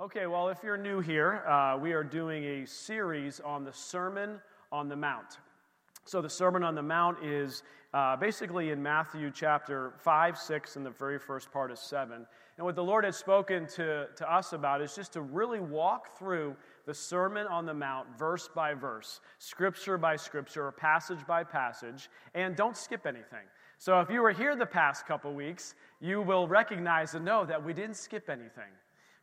Okay, well, if you're new here, uh, we are doing a series on the Sermon on the Mount. So, the Sermon on the Mount is uh, basically in Matthew chapter 5, 6, and the very first part of 7. And what the Lord has spoken to, to us about is just to really walk through the Sermon on the Mount verse by verse, scripture by scripture, or passage by passage, and don't skip anything. So, if you were here the past couple weeks, you will recognize and know that we didn't skip anything.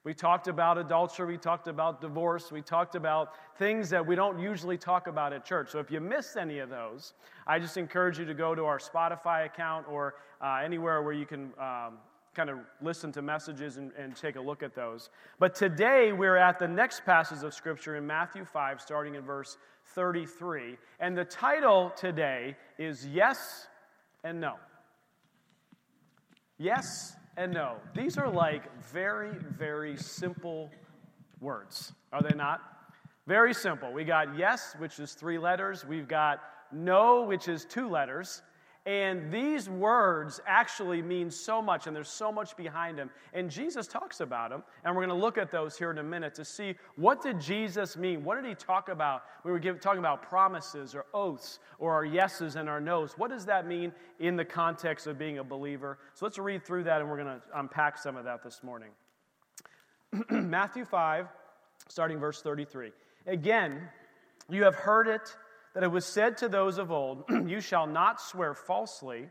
We talked about adultery, we talked about divorce, we talked about things that we don't usually talk about at church. So if you missed any of those, I just encourage you to go to our Spotify account or uh, anywhere where you can um, kind of listen to messages and, and take a look at those. But today we're at the next passage of Scripture in Matthew 5, starting in verse 33. And the title today is Yes and No. Yes and no. These are like very, very simple words, are they not? Very simple. We got yes, which is three letters. We've got no, which is two letters. And these words actually mean so much, and there's so much behind them. And Jesus talks about them, and we're going to look at those here in a minute to see what did Jesus mean? What did he talk about? We were talking about promises or oaths or our yeses and our nos. What does that mean in the context of being a believer? So let's read through that, and we're going to unpack some of that this morning. Matthew 5, starting verse 33. Again, you have heard it that it was said to those of old, You shall not swear falsely,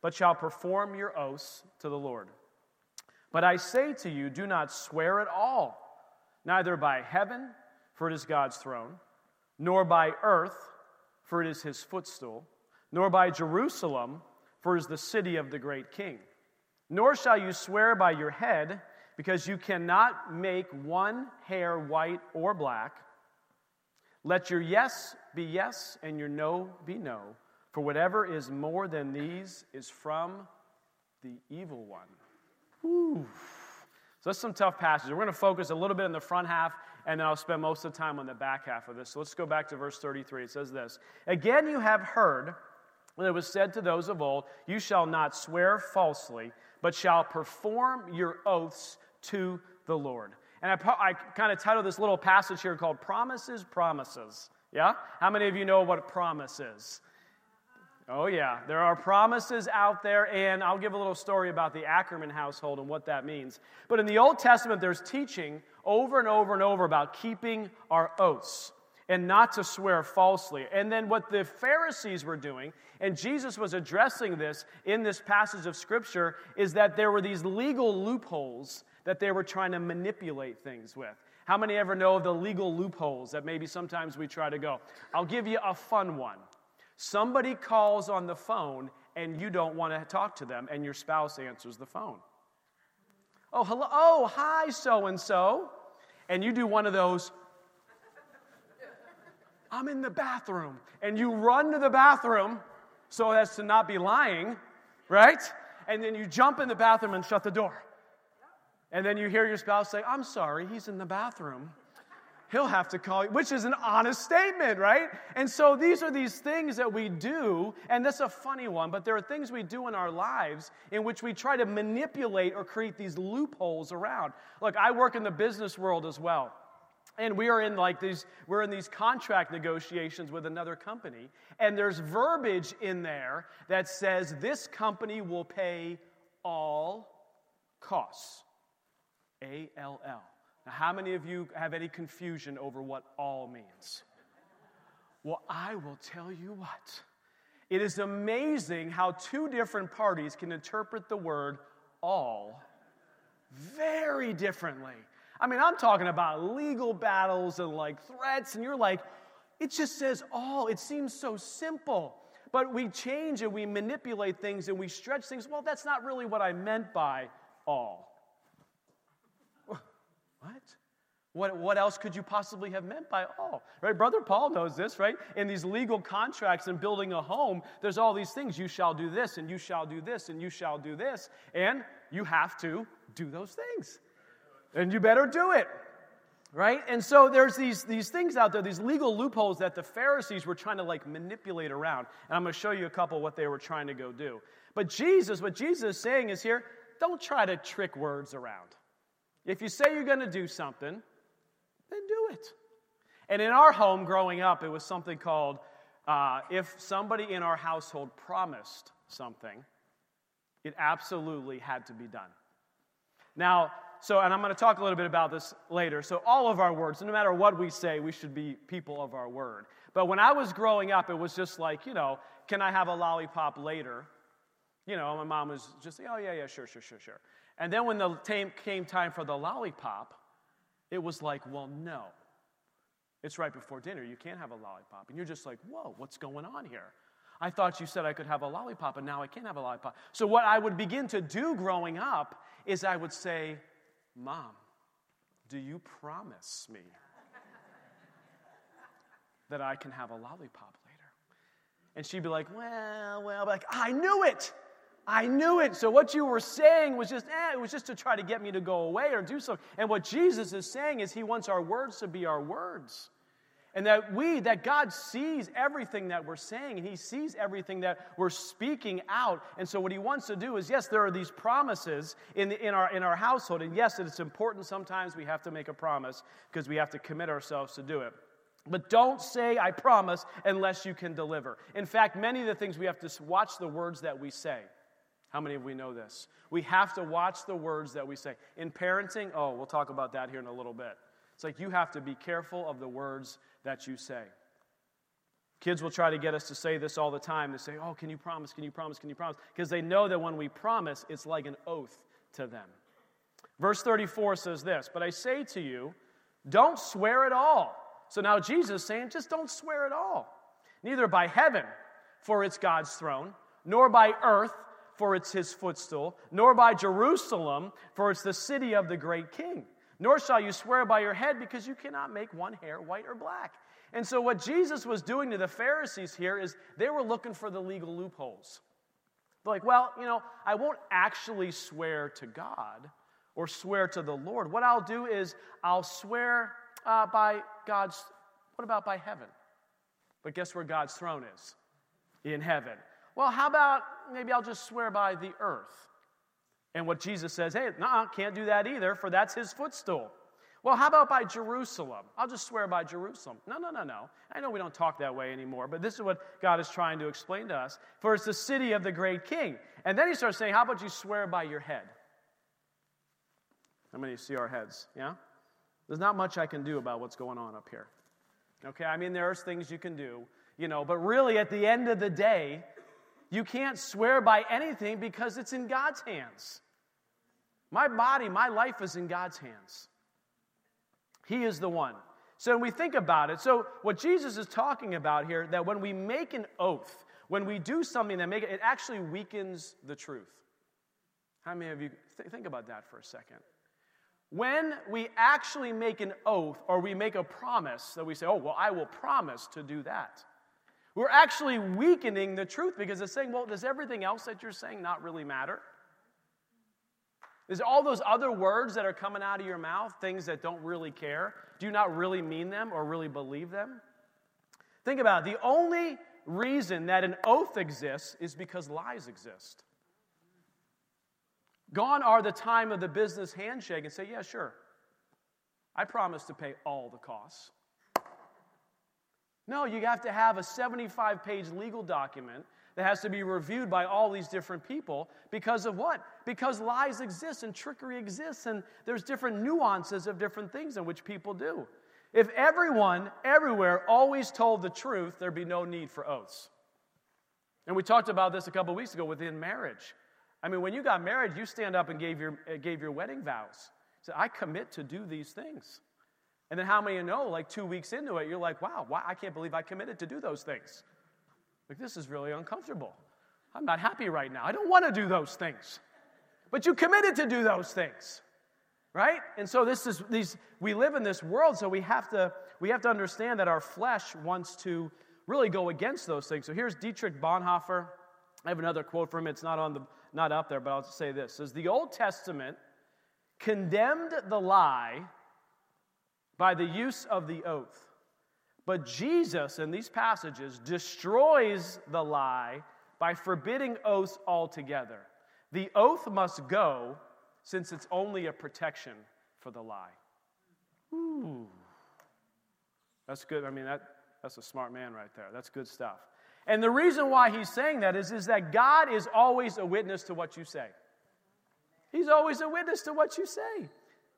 but shall perform your oaths to the Lord. But I say to you, do not swear at all, neither by heaven, for it is God's throne, nor by earth, for it is his footstool, nor by Jerusalem, for it is the city of the great king. Nor shall you swear by your head, because you cannot make one hair white or black. Let your yes be yes and your no be no, for whatever is more than these is from the evil one. Ooh. So that's some tough passages. We're going to focus a little bit in the front half, and then I'll spend most of the time on the back half of this. So let's go back to verse 33. It says this Again, you have heard that it was said to those of old, You shall not swear falsely, but shall perform your oaths to the Lord. And I, I kind of titled this little passage here called Promises, Promises. Yeah? How many of you know what a promise is? Oh, yeah. There are promises out there, and I'll give a little story about the Ackerman household and what that means. But in the Old Testament, there's teaching over and over and over about keeping our oaths and not to swear falsely. And then what the Pharisees were doing, and Jesus was addressing this in this passage of Scripture, is that there were these legal loopholes that they were trying to manipulate things with. How many ever know of the legal loopholes that maybe sometimes we try to go? I'll give you a fun one. Somebody calls on the phone and you don't want to talk to them, and your spouse answers the phone. Oh, hello. Oh, hi, so and so. And you do one of those, I'm in the bathroom. And you run to the bathroom so as to not be lying, right? And then you jump in the bathroom and shut the door. And then you hear your spouse say, I'm sorry, he's in the bathroom. He'll have to call you, which is an honest statement, right? And so these are these things that we do, and that's a funny one, but there are things we do in our lives in which we try to manipulate or create these loopholes around. Look, I work in the business world as well. And we are in like these, we're in these contract negotiations with another company, and there's verbiage in there that says this company will pay all costs. A L L. Now, how many of you have any confusion over what all means? Well, I will tell you what. It is amazing how two different parties can interpret the word all very differently. I mean, I'm talking about legal battles and like threats, and you're like, it just says all. It seems so simple. But we change and we manipulate things and we stretch things. Well, that's not really what I meant by all. What? What, what else could you possibly have meant by all? Right? Brother Paul knows this, right? In these legal contracts and building a home, there's all these things. You shall do this, and you shall do this, and you shall do this. And you have to do those things. And you better do it. Right? And so there's these, these things out there, these legal loopholes that the Pharisees were trying to like manipulate around. And I'm going to show you a couple what they were trying to go do. But Jesus, what Jesus is saying is here, don't try to trick words around. If you say you're going to do something, then do it. And in our home growing up, it was something called uh, if somebody in our household promised something, it absolutely had to be done. Now, so, and I'm going to talk a little bit about this later. So, all of our words, no matter what we say, we should be people of our word. But when I was growing up, it was just like, you know, can I have a lollipop later? You know, my mom was just, oh, yeah, yeah, sure, sure, sure, sure. And then when the came time for the lollipop, it was like, well, no. It's right before dinner. You can't have a lollipop. And you're just like, whoa, what's going on here? I thought you said I could have a lollipop, and now I can't have a lollipop. So, what I would begin to do growing up is I would say, Mom, do you promise me that I can have a lollipop later? And she'd be like, Well, well, like, I knew it. I knew it. So what you were saying was just, eh, it was just to try to get me to go away or do something. And what Jesus is saying is he wants our words to be our words. And that we, that God sees everything that we're saying, and He sees everything that we're speaking out. And so, what He wants to do is yes, there are these promises in, in, our, in our household. And yes, it's important sometimes we have to make a promise because we have to commit ourselves to do it. But don't say, I promise, unless you can deliver. In fact, many of the things we have to watch the words that we say. How many of we know this? We have to watch the words that we say. In parenting, oh, we'll talk about that here in a little bit. It's like you have to be careful of the words that you say. Kids will try to get us to say this all the time. They say, Oh, can you promise? Can you promise? Can you promise? Because they know that when we promise, it's like an oath to them. Verse 34 says this But I say to you, don't swear at all. So now Jesus is saying, just don't swear at all. Neither by heaven, for it's God's throne, nor by earth, for it's his footstool, nor by Jerusalem, for it's the city of the great king. Nor shall you swear by your head, because you cannot make one hair white or black. And so, what Jesus was doing to the Pharisees here is they were looking for the legal loopholes. They're like, well, you know, I won't actually swear to God or swear to the Lord. What I'll do is I'll swear uh, by God's, what about by heaven? But guess where God's throne is? In heaven. Well, how about maybe I'll just swear by the earth? And what Jesus says, hey, no, can't do that either, for that's his footstool. Well, how about by Jerusalem? I'll just swear by Jerusalem. No, no, no, no. I know we don't talk that way anymore, but this is what God is trying to explain to us. For it's the city of the great king. And then he starts saying, how about you swear by your head? How many of you see our heads? Yeah? There's not much I can do about what's going on up here. Okay, I mean, there's things you can do, you know, but really at the end of the day, you can't swear by anything because it's in God's hands. My body, my life is in God's hands. He is the one. So when we think about it, so what Jesus is talking about here, that when we make an oath, when we do something that make it, it actually weakens the truth. How many of you th- think about that for a second? When we actually make an oath or we make a promise that we say, oh, well, I will promise to do that, we're actually weakening the truth because it's saying, well, does everything else that you're saying not really matter? Is all those other words that are coming out of your mouth things that don't really care? Do you not really mean them or really believe them? Think about it. The only reason that an oath exists is because lies exist. Gone are the time of the business handshake and say, yeah, sure. I promise to pay all the costs. No, you have to have a 75 page legal document that has to be reviewed by all these different people because of what? Because lies exist and trickery exists, and there's different nuances of different things in which people do. If everyone, everywhere, always told the truth, there'd be no need for oaths. And we talked about this a couple weeks ago within marriage. I mean, when you got married, you stand up and gave your, gave your wedding vows. Said, I commit to do these things. And then how many know, like two weeks into it, you're like, wow, why, I can't believe I committed to do those things. Like, this is really uncomfortable. I'm not happy right now. I don't want to do those things. But you committed to do those things. Right? And so this is these we live in this world, so we have to we have to understand that our flesh wants to really go against those things. So here's Dietrich Bonhoeffer. I have another quote from him. It's not on the not up there, but I'll say this. It says the Old Testament condemned the lie by the use of the oath. But Jesus, in these passages, destroys the lie by forbidding oaths altogether. The oath must go since it's only a protection for the lie. Ooh. That's good. I mean, that, that's a smart man right there. That's good stuff. And the reason why he's saying that is, is that God is always a witness to what you say. He's always a witness to what you say.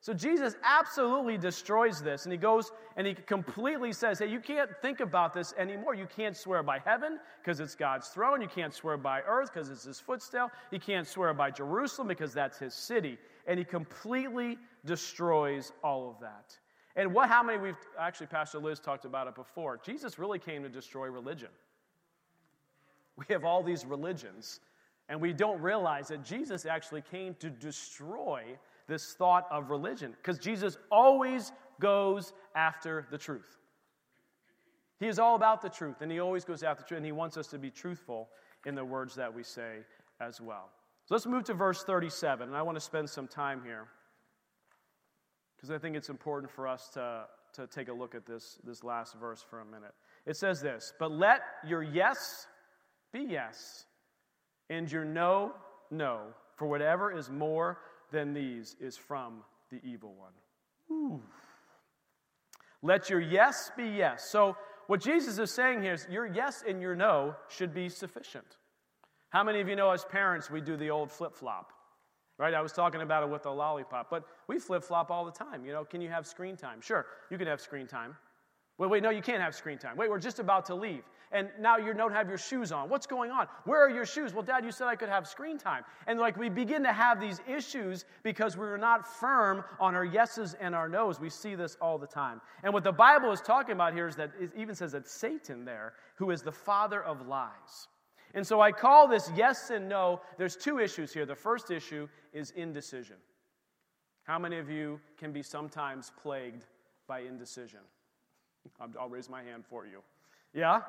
So Jesus absolutely destroys this, and he goes and he completely says, Hey, you can't think about this anymore. You can't swear by heaven because it's God's throne. You can't swear by earth because it's his footstool. You can't swear by Jerusalem because that's his city. And he completely destroys all of that. And what, how many we've actually, Pastor Liz talked about it before. Jesus really came to destroy religion. We have all these religions, and we don't realize that Jesus actually came to destroy this thought of religion because Jesus always goes after the truth. He is all about the truth, and he always goes after truth, and he wants us to be truthful in the words that we say as well. So let's move to verse 37, and I want to spend some time here because I think it's important for us to, to take a look at this, this last verse for a minute. It says this But let your yes be yes, and your no, no, for whatever is more than these is from the evil one. Ooh. Let your yes be yes. So, what Jesus is saying here is your yes and your no should be sufficient. How many of you know as parents we do the old flip flop? Right? I was talking about it with the lollipop, but we flip flop all the time. You know, can you have screen time? Sure, you can have screen time. Wait, wait, no, you can't have screen time. Wait, we're just about to leave. And now you don't have your shoes on. What's going on? Where are your shoes? Well, Dad, you said I could have screen time. And like we begin to have these issues because we're not firm on our yeses and our nos. We see this all the time. And what the Bible is talking about here is that it even says that Satan there, who is the father of lies. And so I call this yes and no. There's two issues here. The first issue is indecision. How many of you can be sometimes plagued by indecision? I'll raise my hand for you. Yeah?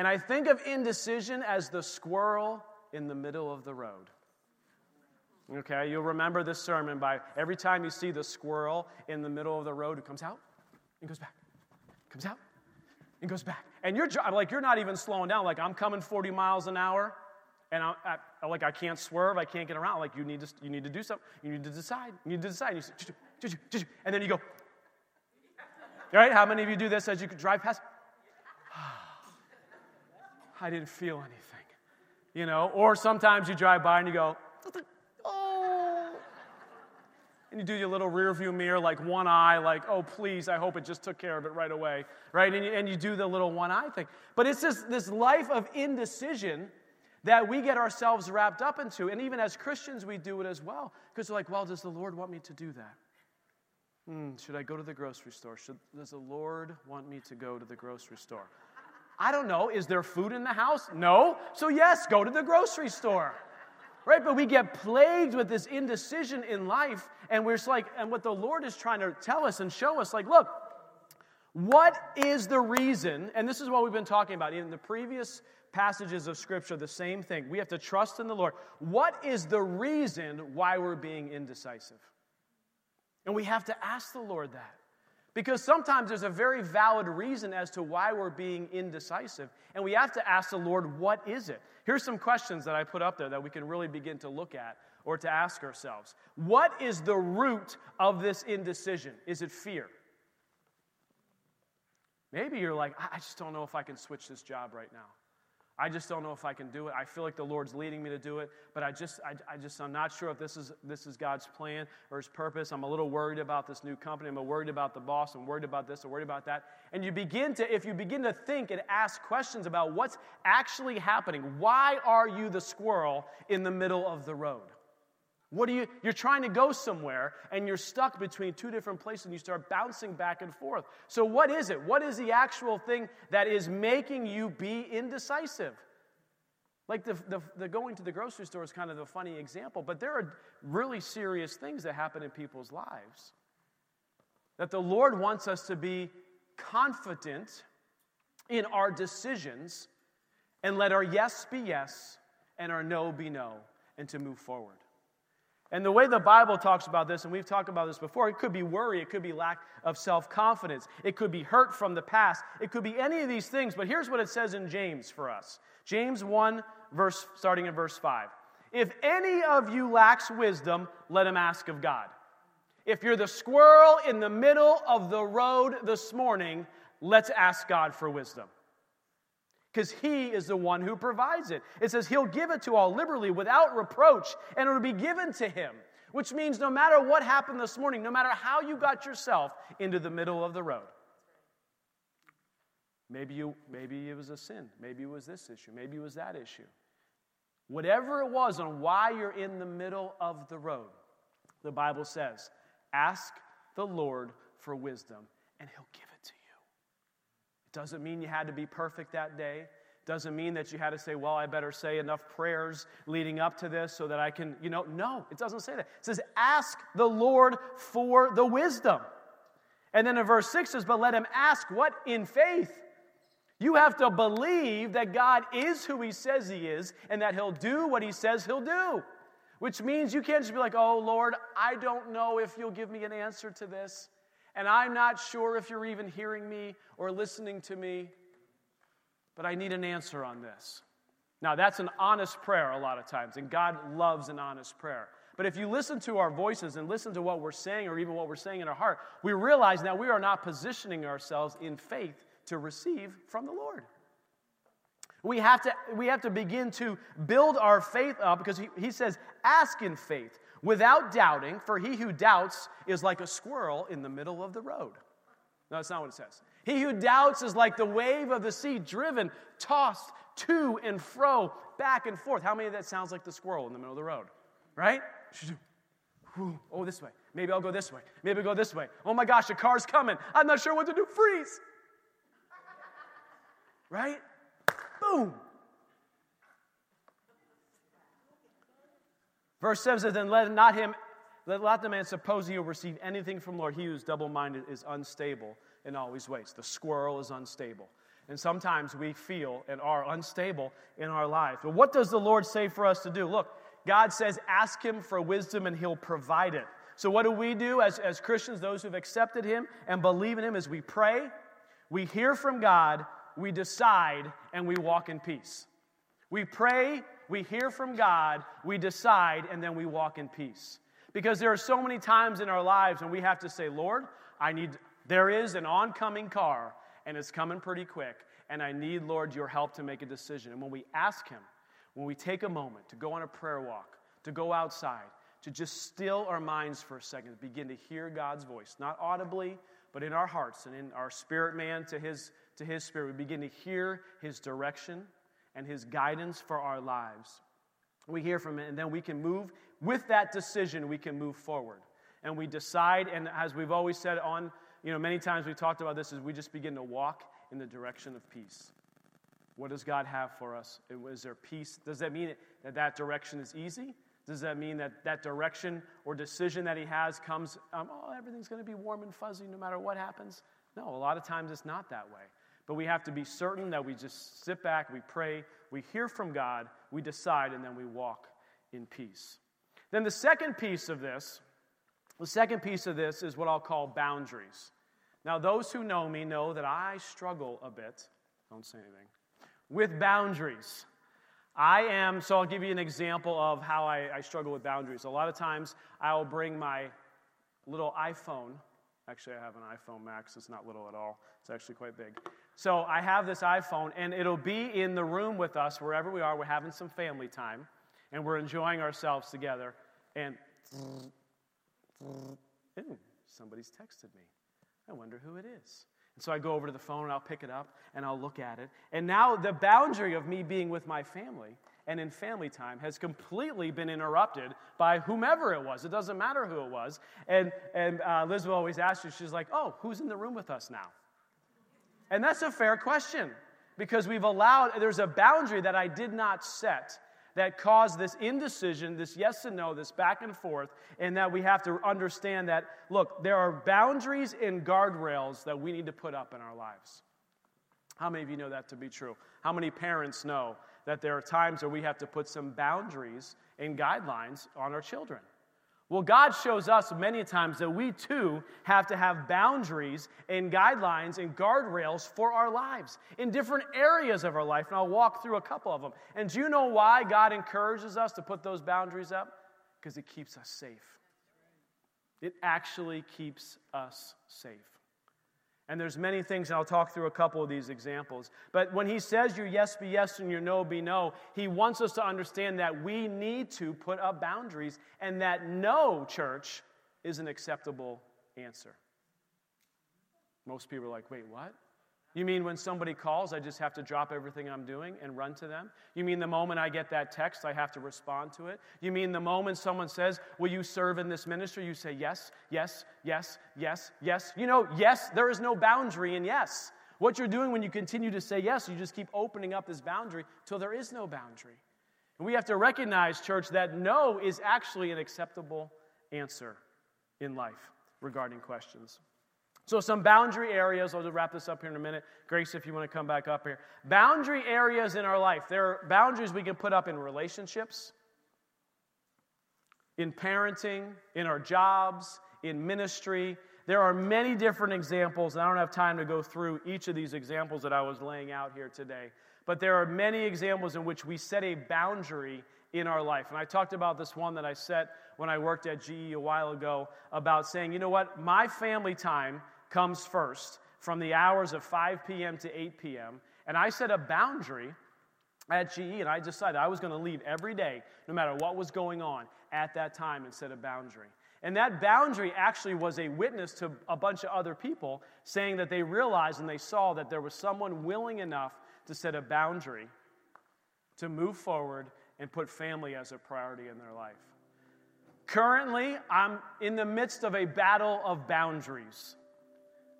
And I think of indecision as the squirrel in the middle of the road. Okay, you'll remember this sermon by every time you see the squirrel in the middle of the road who comes out and goes back, comes out and goes back. And you're like, you're not even slowing down. Like, I'm coming 40 miles an hour and I, I, like I can't swerve, I can't get around. Like you need to, you need to do something. You need to decide. You need to decide. And, you say, and then you go, Right? How many of you do this as you drive past? I didn't feel anything. You know, or sometimes you drive by and you go, oh. And you do your little rear view mirror, like one eye, like, oh, please, I hope it just took care of it right away. Right? And you, and you do the little one eye thing. But it's this, this life of indecision that we get ourselves wrapped up into. And even as Christians, we do it as well. Because we're like, well, does the Lord want me to do that? Hmm, should I go to the grocery store? Should, does the Lord want me to go to the grocery store? I don't know. Is there food in the house? No. So, yes, go to the grocery store. Right? But we get plagued with this indecision in life, and we're just like, and what the Lord is trying to tell us and show us, like, look, what is the reason? And this is what we've been talking about in the previous passages of Scripture, the same thing. We have to trust in the Lord. What is the reason why we're being indecisive? And we have to ask the Lord that. Because sometimes there's a very valid reason as to why we're being indecisive. And we have to ask the Lord, what is it? Here's some questions that I put up there that we can really begin to look at or to ask ourselves. What is the root of this indecision? Is it fear? Maybe you're like, I just don't know if I can switch this job right now. I just don't know if I can do it. I feel like the Lord's leading me to do it, but I just, I, I just, I'm not sure if this is, this is God's plan or His purpose. I'm a little worried about this new company. I'm worried about the boss. I'm worried about this. I'm worried about that. And you begin to, if you begin to think and ask questions about what's actually happening, why are you the squirrel in the middle of the road? What are you, you're trying to go somewhere and you're stuck between two different places and you start bouncing back and forth. So, what is it? What is the actual thing that is making you be indecisive? Like the, the, the going to the grocery store is kind of a funny example, but there are really serious things that happen in people's lives. That the Lord wants us to be confident in our decisions and let our yes be yes and our no be no and to move forward. And the way the Bible talks about this, and we've talked about this before, it could be worry, it could be lack of self confidence, it could be hurt from the past, it could be any of these things. But here's what it says in James for us James 1, verse, starting in verse 5. If any of you lacks wisdom, let him ask of God. If you're the squirrel in the middle of the road this morning, let's ask God for wisdom. Because He is the one who provides it. It says He'll give it to all liberally without reproach, and it'll be given to Him. Which means no matter what happened this morning, no matter how you got yourself into the middle of the road, maybe, you, maybe it was a sin, maybe it was this issue, maybe it was that issue. Whatever it was on why you're in the middle of the road, the Bible says, ask the Lord for wisdom and he'll give it to you. It doesn't mean you had to be perfect that day. Doesn't mean that you had to say, well, I better say enough prayers leading up to this so that I can, you know, no, it doesn't say that. It says, ask the Lord for the wisdom. And then in verse 6 says, but let him ask what? In faith. You have to believe that God is who He says He is and that He'll do what He says He'll do. Which means you can't just be like, oh, Lord, I don't know if you'll give me an answer to this. And I'm not sure if you're even hearing me or listening to me, but I need an answer on this. Now, that's an honest prayer a lot of times, and God loves an honest prayer. But if you listen to our voices and listen to what we're saying or even what we're saying in our heart, we realize now we are not positioning ourselves in faith to receive from the Lord. We have to, we have to begin to build our faith up because he, he says, ask in faith without doubting, for he who doubts is like a squirrel in the middle of the road. No, that's not what it says. He who doubts is like the wave of the sea, driven, tossed to and fro, back and forth. How many of that sounds like the squirrel in the middle of the road? Right? Oh, this way. Maybe I'll go this way. Maybe I'll go this way. Oh my gosh, a car's coming. I'm not sure what to do. Freeze. Right? Boom. Verse 7 says, Then let not him let not the man suppose he will receive anything from Lord. He who is double-minded is unstable in all his ways. The squirrel is unstable. And sometimes we feel and are unstable in our life. But what does the Lord say for us to do? Look, God says, ask him for wisdom and he'll provide it. So, what do we do as, as Christians, those who've accepted him and believe in him, is we pray, we hear from God, we decide, and we walk in peace. We pray, we hear from God, we decide, and then we walk in peace. Because there are so many times in our lives when we have to say, Lord, I need, there is an oncoming car, and it's coming pretty quick, and I need, Lord, your help to make a decision. And when we ask Him, when we take a moment to go on a prayer walk, to go outside, to just still our minds for a second, begin to hear God's voice, not audibly, but in our hearts and in our spirit man to his to His Spirit, we begin to hear His direction and His guidance for our lives. We hear from Him, and then we can move with that decision, we can move forward. And we decide, and as we've always said on, you know, many times we've talked about this, is we just begin to walk in the direction of peace. What does God have for us? Is there peace? Does that mean that that direction is easy? Does that mean that that direction or decision that He has comes, um, oh, everything's going to be warm and fuzzy no matter what happens? No, a lot of times it's not that way. But we have to be certain that we just sit back, we pray, we hear from God, we decide, and then we walk in peace. Then the second piece of this, the second piece of this is what I'll call boundaries. Now, those who know me know that I struggle a bit, don't say anything, with boundaries. I am, so I'll give you an example of how I, I struggle with boundaries. A lot of times I'll bring my little iPhone. Actually, I have an iPhone Max, it's not little at all, it's actually quite big. So I have this iPhone, and it'll be in the room with us wherever we are. We're having some family time, and we're enjoying ourselves together. And ooh, somebody's texted me. I wonder who it is. And so I go over to the phone, and I'll pick it up, and I'll look at it. And now the boundary of me being with my family and in family time has completely been interrupted by whomever it was. It doesn't matter who it was. And, and uh, Liz will always ask you, she's like, oh, who's in the room with us now? And that's a fair question because we've allowed, there's a boundary that I did not set that caused this indecision, this yes and no, this back and forth, and that we have to understand that, look, there are boundaries and guardrails that we need to put up in our lives. How many of you know that to be true? How many parents know that there are times where we have to put some boundaries and guidelines on our children? Well, God shows us many times that we too have to have boundaries and guidelines and guardrails for our lives in different areas of our life. And I'll walk through a couple of them. And do you know why God encourages us to put those boundaries up? Because it keeps us safe. It actually keeps us safe. And there's many things, and I'll talk through a couple of these examples. But when he says your yes be yes and your no be no, he wants us to understand that we need to put up boundaries and that no, church, is an acceptable answer. Most people are like, wait, what? You mean when somebody calls, I just have to drop everything I'm doing and run to them? You mean the moment I get that text, I have to respond to it? You mean the moment someone says, Will you serve in this ministry? You say, Yes, yes, yes, yes, yes. You know, yes, there is no boundary in yes. What you're doing when you continue to say yes, you just keep opening up this boundary till there is no boundary. And we have to recognize, church, that no is actually an acceptable answer in life regarding questions. So, some boundary areas, I'll just wrap this up here in a minute. Grace, if you want to come back up here. Boundary areas in our life. There are boundaries we can put up in relationships, in parenting, in our jobs, in ministry. There are many different examples, and I don't have time to go through each of these examples that I was laying out here today. But there are many examples in which we set a boundary in our life. And I talked about this one that I set when I worked at GE a while ago about saying, you know what, my family time comes first from the hours of 5 p.m. to 8 p.m. And I set a boundary at GE, and I decided I was going to leave every day, no matter what was going on at that time, and set a boundary. And that boundary actually was a witness to a bunch of other people saying that they realized and they saw that there was someone willing enough to set a boundary to move forward and put family as a priority in their life. Currently, I'm in the midst of a battle of boundaries.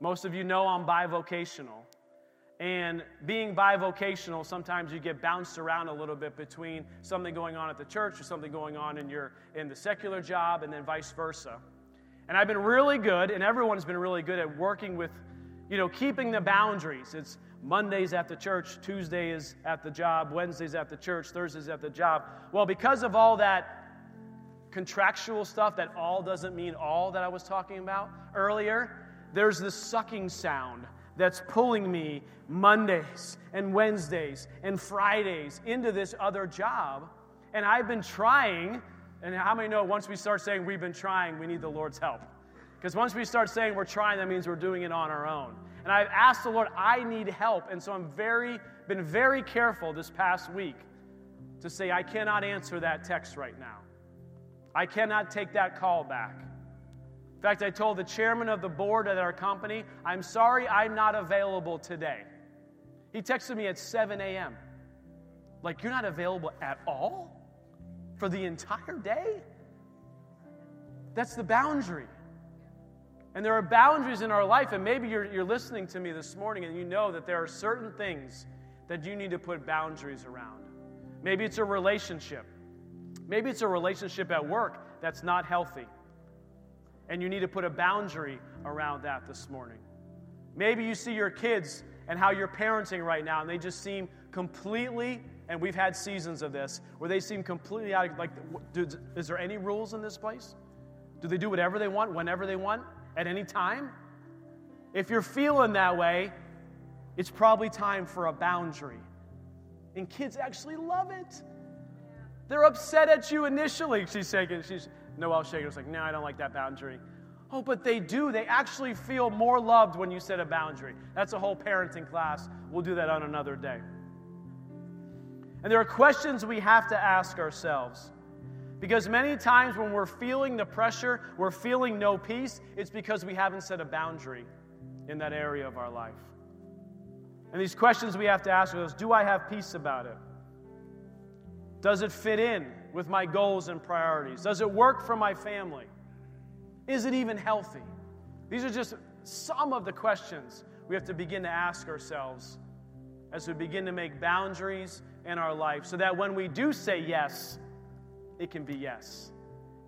Most of you know I'm bivocational. And being bivocational, sometimes you get bounced around a little bit between something going on at the church or something going on in your in the secular job and then vice versa. And I've been really good, and everyone's been really good at working with, you know, keeping the boundaries. It's Mondays at the church, Tuesday is at the job, Wednesdays at the church, Thursdays at the job. Well, because of all that contractual stuff, that all doesn't mean all that I was talking about earlier, there's this sucking sound that's pulling me Mondays and Wednesdays and Fridays into this other job. And I've been trying, and how many know once we start saying we've been trying, we need the Lord's help? Because once we start saying we're trying, that means we're doing it on our own. And I've asked the Lord, I need help. And so I'm very, been very careful this past week to say, I cannot answer that text right now. I cannot take that call back. In fact, I told the chairman of the board at our company, I'm sorry I'm not available today. He texted me at 7 a.m. Like, you're not available at all? For the entire day? That's the boundary. And there are boundaries in our life, and maybe you're, you're listening to me this morning and you know that there are certain things that you need to put boundaries around. Maybe it's a relationship. Maybe it's a relationship at work that's not healthy and you need to put a boundary around that this morning. Maybe you see your kids and how you're parenting right now, and they just seem completely, and we've had seasons of this, where they seem completely out of, like, is there any rules in this place? Do they do whatever they want, whenever they want, at any time? If you're feeling that way, it's probably time for a boundary. And kids actually love it. They're upset at you initially. She's saying, she's, Noel Shaker's like, no, I don't like that boundary. Oh, but they do. They actually feel more loved when you set a boundary. That's a whole parenting class. We'll do that on another day. And there are questions we have to ask ourselves. Because many times when we're feeling the pressure, we're feeling no peace, it's because we haven't set a boundary in that area of our life. And these questions we have to ask ourselves do I have peace about it? Does it fit in with my goals and priorities? Does it work for my family? Is it even healthy? These are just some of the questions we have to begin to ask ourselves as we begin to make boundaries in our life so that when we do say yes, it can be yes.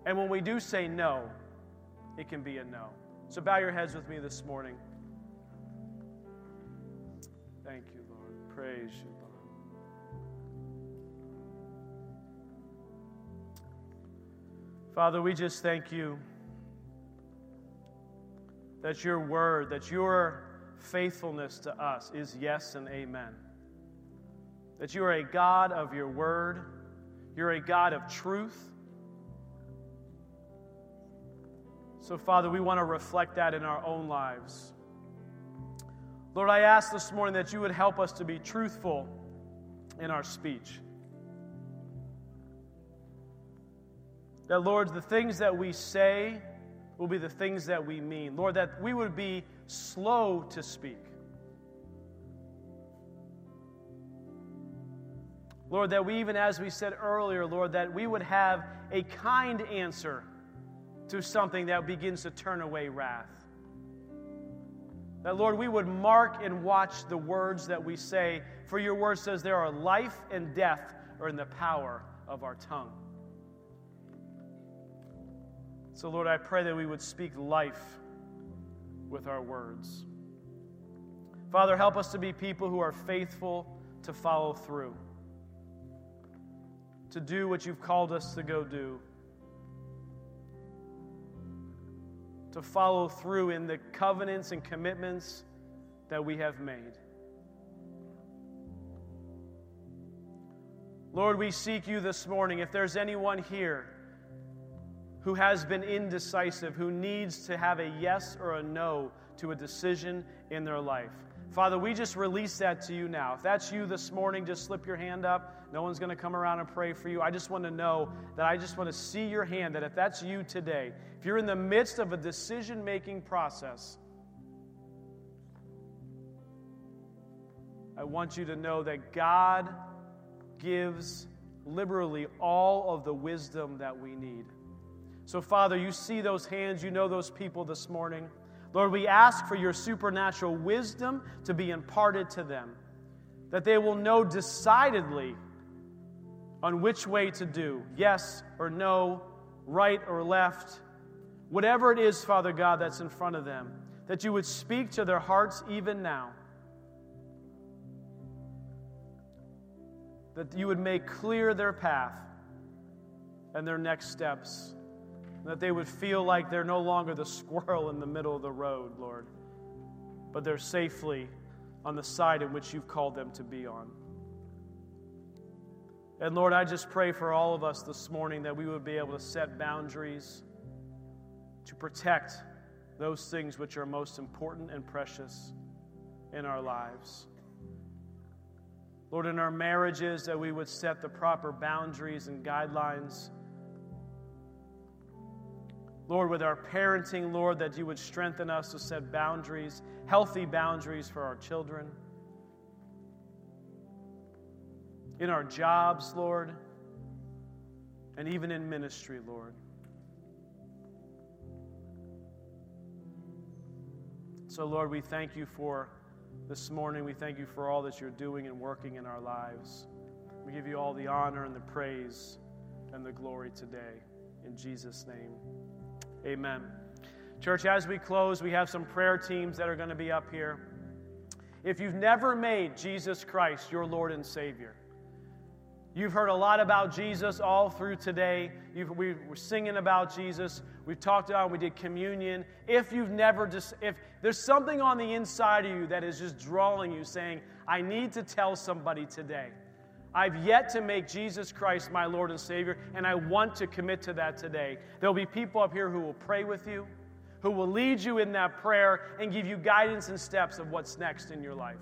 And when we do say no, it can be a no. So bow your heads with me this morning. Thank you, Lord. Praise you. Father, we just thank you that your word, that your faithfulness to us is yes and amen. That you are a God of your word, you're a God of truth. So, Father, we want to reflect that in our own lives. Lord, I ask this morning that you would help us to be truthful in our speech. That, Lord, the things that we say will be the things that we mean. Lord, that we would be slow to speak. Lord, that we, even as we said earlier, Lord, that we would have a kind answer to something that begins to turn away wrath. That, Lord, we would mark and watch the words that we say, for your word says there are life and death are in the power of our tongue. So, Lord, I pray that we would speak life with our words. Father, help us to be people who are faithful to follow through, to do what you've called us to go do, to follow through in the covenants and commitments that we have made. Lord, we seek you this morning. If there's anyone here, who has been indecisive, who needs to have a yes or a no to a decision in their life. Father, we just release that to you now. If that's you this morning, just slip your hand up. No one's going to come around and pray for you. I just want to know that I just want to see your hand, that if that's you today, if you're in the midst of a decision making process, I want you to know that God gives liberally all of the wisdom that we need. So, Father, you see those hands, you know those people this morning. Lord, we ask for your supernatural wisdom to be imparted to them, that they will know decidedly on which way to do yes or no, right or left, whatever it is, Father God, that's in front of them, that you would speak to their hearts even now. That you would make clear their path and their next steps that they would feel like they're no longer the squirrel in the middle of the road, Lord, but they're safely on the side in which you've called them to be on. And Lord, I just pray for all of us this morning that we would be able to set boundaries to protect those things which are most important and precious in our lives. Lord, in our marriages, that we would set the proper boundaries and guidelines Lord, with our parenting, Lord, that you would strengthen us to set boundaries, healthy boundaries for our children. In our jobs, Lord, and even in ministry, Lord. So, Lord, we thank you for this morning. We thank you for all that you're doing and working in our lives. We give you all the honor and the praise and the glory today. In Jesus' name. Amen. Church, as we close, we have some prayer teams that are going to be up here. If you've never made Jesus Christ your Lord and Savior, you've heard a lot about Jesus all through today. You've, we were singing about Jesus. We've talked about, we did communion. If you've never just, if there's something on the inside of you that is just drawing you, saying, I need to tell somebody today. I've yet to make Jesus Christ my Lord and Savior, and I want to commit to that today. There'll be people up here who will pray with you, who will lead you in that prayer and give you guidance and steps of what's next in your life.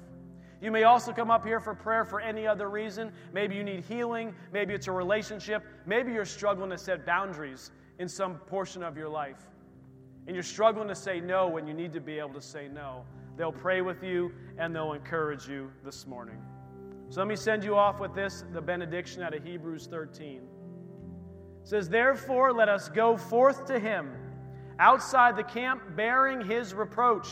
You may also come up here for prayer for any other reason. Maybe you need healing, maybe it's a relationship, maybe you're struggling to set boundaries in some portion of your life. And you're struggling to say no when you need to be able to say no. They'll pray with you and they'll encourage you this morning. So let me send you off with this the benediction out of Hebrews 13. It says, Therefore, let us go forth to him outside the camp, bearing his reproach.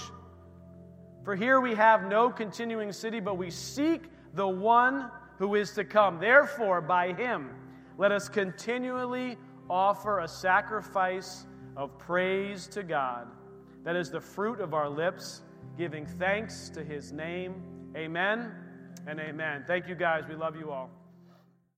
For here we have no continuing city, but we seek the one who is to come. Therefore, by him, let us continually offer a sacrifice of praise to God. That is the fruit of our lips, giving thanks to his name. Amen and amen. Thank you guys. We love you all.